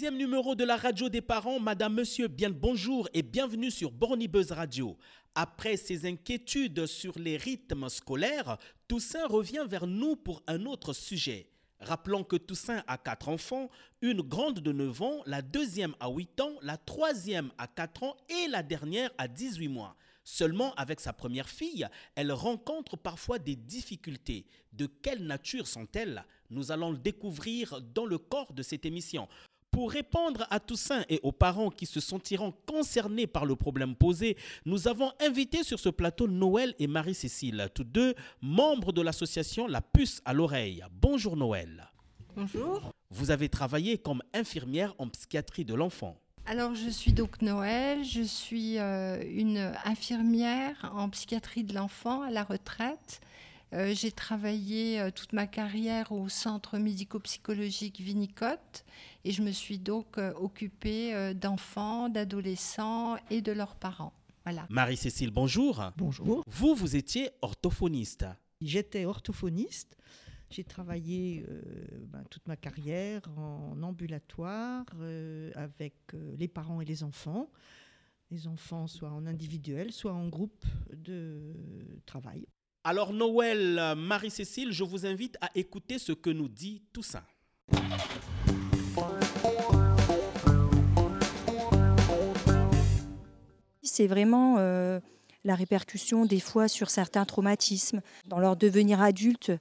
deuxième numéro de la radio des parents. Madame, monsieur, bien bonjour et bienvenue sur Borny Buzz Radio. Après ses inquiétudes sur les rythmes scolaires, Toussaint revient vers nous pour un autre sujet. Rappelons que Toussaint a quatre enfants, une grande de 9 ans, la deuxième à 8 ans, la troisième à 4 ans et la dernière à 18 mois. Seulement avec sa première fille, elle rencontre parfois des difficultés. De quelle nature sont-elles? Nous allons le découvrir dans le corps de cette émission. Pour répondre à Toussaint et aux parents qui se sentiront concernés par le problème posé, nous avons invité sur ce plateau Noël et Marie-Cécile, tous deux membres de l'association La Puce à l'oreille. Bonjour Noël. Bonjour. Vous avez travaillé comme infirmière en psychiatrie de l'enfant. Alors, je suis donc Noël, je suis euh, une infirmière en psychiatrie de l'enfant à la retraite. Euh, j'ai travaillé euh, toute ma carrière au centre médico-psychologique Vinicote et je me suis donc occupée d'enfants, d'adolescents et de leurs parents. Voilà. Marie-Cécile, bonjour. Bonjour. Vous, vous étiez orthophoniste. J'étais orthophoniste. J'ai travaillé euh, ben, toute ma carrière en ambulatoire euh, avec euh, les parents et les enfants. Les enfants soit en individuel, soit en groupe de travail. Alors Noël, Marie-Cécile, je vous invite à écouter ce que nous dit Toussaint. C'est vraiment la répercussion des fois sur certains traumatismes. Dans leur devenir adulte,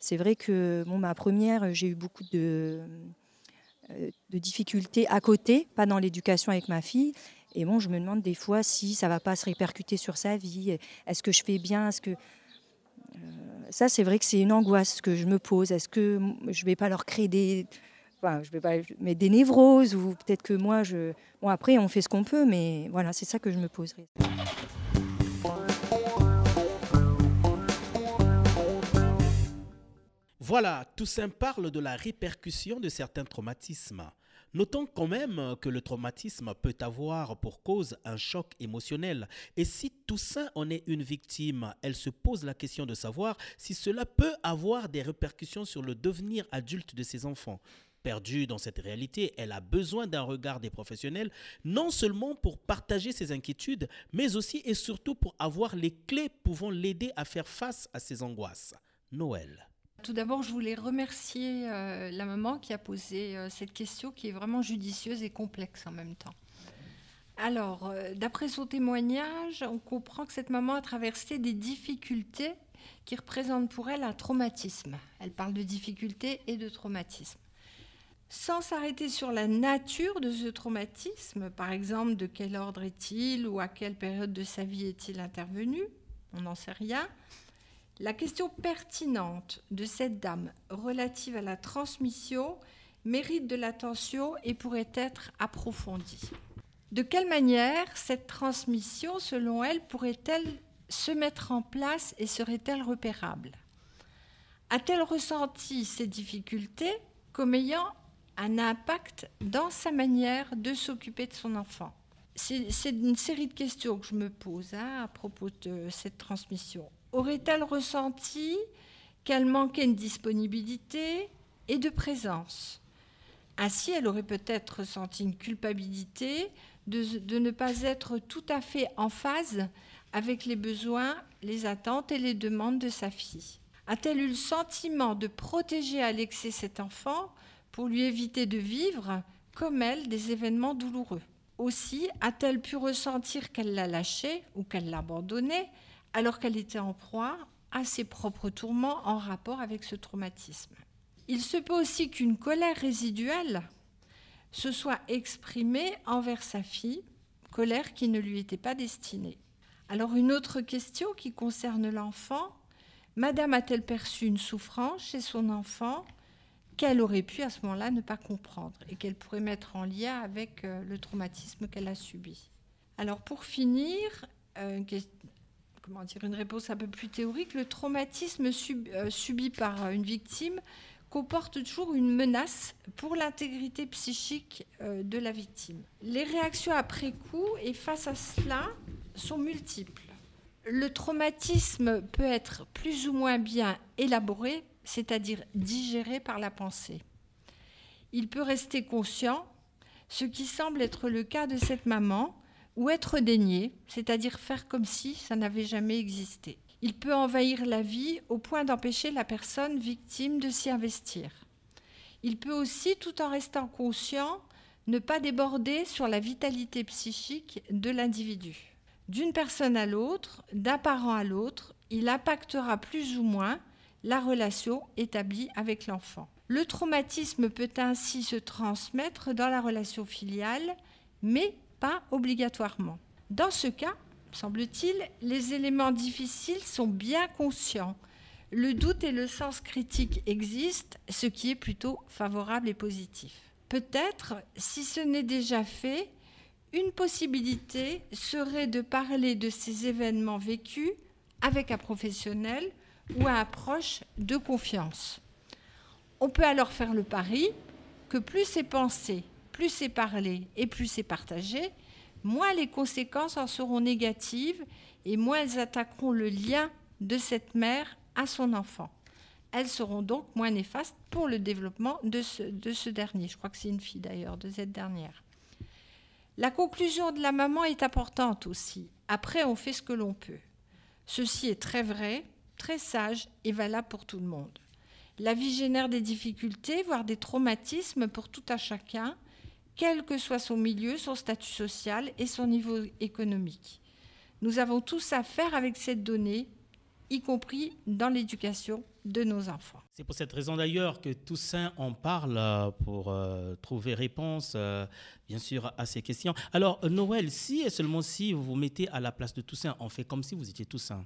c'est vrai que bon, ma première, j'ai eu beaucoup de, euh, de difficultés à côté, pas dans l'éducation avec ma fille. Et bon, je me demande des fois si ça va pas se répercuter sur sa vie. Est-ce que je fais bien? Est-ce que euh, ça, c'est vrai que c'est une angoisse que je me pose. Est-ce que je vais pas leur créer des, enfin, je vais pas mais des névroses ou peut-être que moi, je, bon après, on fait ce qu'on peut, mais voilà, c'est ça que je me poserai. Voilà, Toussaint parle de la répercussion de certains traumatismes. Notons quand même que le traumatisme peut avoir pour cause un choc émotionnel. Et si Toussaint en est une victime, elle se pose la question de savoir si cela peut avoir des répercussions sur le devenir adulte de ses enfants. Perdue dans cette réalité, elle a besoin d'un regard des professionnels, non seulement pour partager ses inquiétudes, mais aussi et surtout pour avoir les clés pouvant l'aider à faire face à ses angoisses. Noël. Tout d'abord, je voulais remercier euh, la maman qui a posé euh, cette question qui est vraiment judicieuse et complexe en même temps. Alors, euh, d'après son témoignage, on comprend que cette maman a traversé des difficultés qui représentent pour elle un traumatisme. Elle parle de difficultés et de traumatisme. Sans s'arrêter sur la nature de ce traumatisme, par exemple de quel ordre est-il ou à quelle période de sa vie est-il intervenu, on n'en sait rien. La question pertinente de cette dame relative à la transmission mérite de l'attention et pourrait être approfondie. De quelle manière cette transmission, selon elle, pourrait-elle se mettre en place et serait-elle repérable? A-t-elle ressenti ces difficultés comme ayant un impact dans sa manière de s'occuper de son enfant? C'est une série de questions que je me pose hein, à propos de cette transmission. Aurait-elle ressenti qu'elle manquait de disponibilité et de présence? Ainsi, elle aurait peut-être ressenti une culpabilité de, de, ne pas être tout à fait en phase avec les besoins, les attentes et les demandes de sa fille. A-t-elle eu le sentiment de protéger à l'excès cet enfant pour lui éviter de vivre, comme elle, des événements douloureux? Aussi, a-t-elle pu ressentir qu'elle l'a lâché ou qu'elle l'abandonnait alors qu'elle était en proie à ses propres tourments en rapport avec ce traumatisme? Il se peut aussi qu'une colère résiduelle se soit exprimée envers sa fille, colère qui ne lui était pas destinée. Alors une autre question qui concerne l'enfant, Madame a-t-elle perçu une souffrance chez son enfant qu'elle aurait pu à ce moment-là ne pas comprendre et qu'elle pourrait mettre en lien avec euh, le traumatisme qu'elle a subi Alors pour finir, euh, comment dire, une réponse un peu plus théorique, le traumatisme euh, subi par une victime comporte toujours une menace pour l'intégrité psychique de la victime. Les réactions après coup et face à cela sont multiples. Le traumatisme peut être plus ou moins bien élaboré, c'est-à-dire digéré par la pensée. Il peut rester conscient, ce qui semble être le cas de cette maman, ou être dénié, c'est-à-dire faire comme si ça n'avait jamais existé. Il peut envahir la vie au point d'empêcher la personne victime de s'y investir. Il peut aussi, tout en restant conscient, ne pas déborder sur la vitalité psychique de l'individu. D'une personne à l'autre, d'un parent à l'autre, il impactera plus ou moins la relation établie avec l'enfant. Le traumatisme peut ainsi se transmettre dans la relation filiale, mais pas obligatoirement. Dans ce cas, semble-t-il, les éléments difficiles sont bien conscients. Le doute et le sens critique existent, ce qui est plutôt favorable et positif. Peut-être, si ce n'est déjà fait, une possibilité serait de parler de ces événements vécus avec un professionnel ou un proche de confiance. On peut alors faire le pari que plus c'est pensé, plus c'est parlé et plus c'est partagé, moins les conséquences en seront négatives et moins elles attaqueront le lien de cette mère à son enfant. Elles seront donc moins néfastes pour le développement de ce, de ce dernier. Je crois que c'est une fille d'ailleurs, de cette dernière. La conclusion de la maman est importante aussi. Après, on fait ce que l'on peut. Ceci est très vrai, très sage et valable pour tout le monde. La vie génère des difficultés, voire des traumatismes pour tout à chacun, quel que soit son milieu, son statut social et son niveau économique. Nous avons tous à faire avec cette donnée, y compris dans l'éducation de nos enfants. C'est pour cette raison d'ailleurs que Toussaint en parle euh, pour euh, trouver réponse, euh, bien sûr, à ces questions. Alors, Noël, si et seulement si vous vous mettez à la place de Toussaint, on fait comme si vous étiez Toussaint.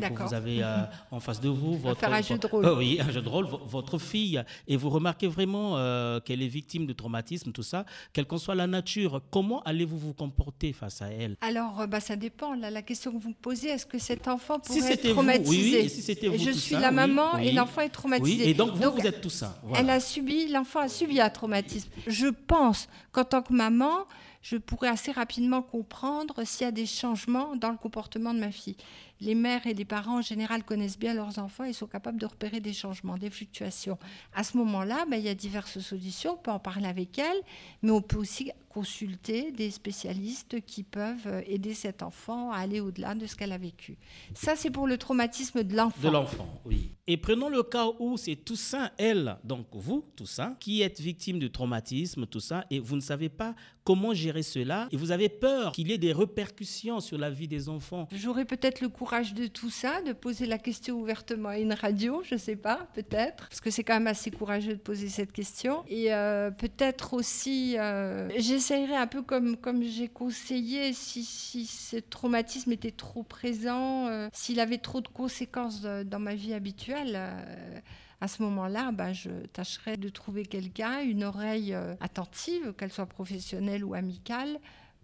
Donc vous avez euh, en face de vous votre faire un jeu de rôle. Oh oui, un jeu de rôle, votre fille, et vous remarquez vraiment euh, qu'elle est victime de traumatisme, tout ça, quelle qu'en soit la nature. Comment allez-vous vous comporter face à elle? Alors, euh, bah, ça dépend. Là, la question que vous me posez, est-ce que cet enfant pourrait si être traumatisé vous, oui, oui, si c'était vous, Je tout suis ça, la maman oui. et l'enfant est traumatisé. Oui, et donc vous, vous êtes tout ça. Voilà. Elle a subi, l'enfant a subi un traumatisme. Je pense qu'en tant que maman, je pourrais assez rapidement comprendre s'il y a des changements dans le comportement de ma fille. Les mères et les parents en général connaissent bien leurs enfants et sont capables de repérer des changements, des fluctuations. À ce moment-là, ben, il y a diverses solutions. On peut en parler avec elle, mais on peut aussi consulter des spécialistes qui peuvent aider cet enfant à aller au-delà de ce qu'elle a vécu. Ça, c'est pour le traumatisme de l'enfant. De l'enfant, oui. Et prenons le cas où c'est Toussaint, elle, donc vous, Toussaint, qui êtes victime de traumatisme, tout ça, et vous ne savez pas comment gérer cela, et vous avez peur qu'il y ait des répercussions sur la vie des enfants. J'aurais peut-être le courage de tout ça, de poser la question ouvertement à une radio, je sais pas, peut-être, parce que c'est quand même assez courageux de poser cette question. Et euh, peut-être aussi, euh, j'essayerais un peu comme, comme j'ai conseillé, si, si ce traumatisme était trop présent, euh, s'il avait trop de conséquences dans ma vie habituelle. euh, à ce moment-là, bah, je tâcherais de trouver quelqu'un, une oreille euh, attentive, qu'elle soit professionnelle ou amicale,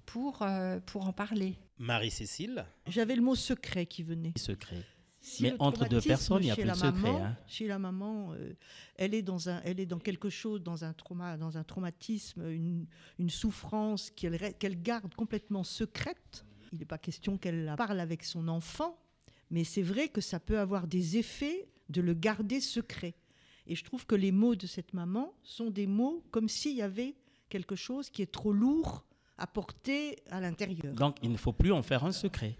pour, euh, pour en parler. Marie-Cécile, J'avais le mot secret qui venait. secret. Si Mais entre deux personnes, il y a plus de secret, maman- hein. Chez la maman, euh, elle, est dans un, elle est dans quelque chose, dans un trauma, dans un traumatisme, une, une souffrance qu'elle garde complètement secrète. Il n'est pas question qu'elle parle avec son enfant, mais c'est vrai que ça peut avoir des effets de le garder secret. Et je trouve que les mots de cette maman sont des mots comme s'il y avait quelque chose qui est trop lourd à porter à l'intérieur. Donc il ne faut plus en faire un secret.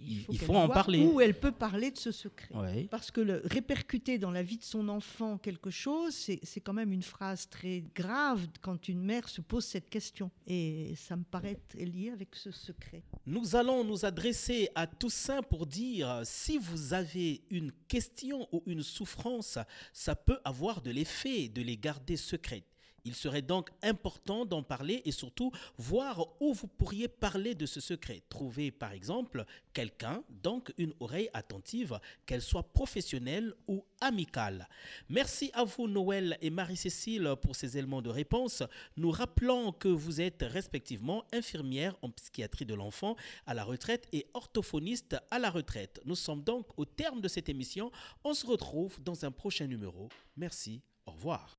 Il, faut en parler. Où elle peut parler de ce secret. Parce que le, répercuter dans la vie de son enfant quelque chose, c'est quand même une phrase très grave quand une mère se pose cette question. Et ça me paraît lié avec ce secret. Nous allons nous adresser à Toussaint pour dire si vous avez une question ou une souffrance, ça peut avoir de l'effet de les garder secrètes. Il serait donc important d'en parler et surtout voir où vous pourriez parler de ce secret. Trouver par exemple quelqu'un, donc une oreille attentive, qu'elle soit professionnelle ou amicale. Merci à vous Noël et Marie-Cécile pour ces éléments de réponse. Nous rappelons que vous êtes respectivement infirmière en psychiatrie de l'enfant à la retraite et orthophoniste à la retraite. Nous sommes donc au terme de cette émission. On se retrouve dans un prochain numéro. Merci. Au revoir.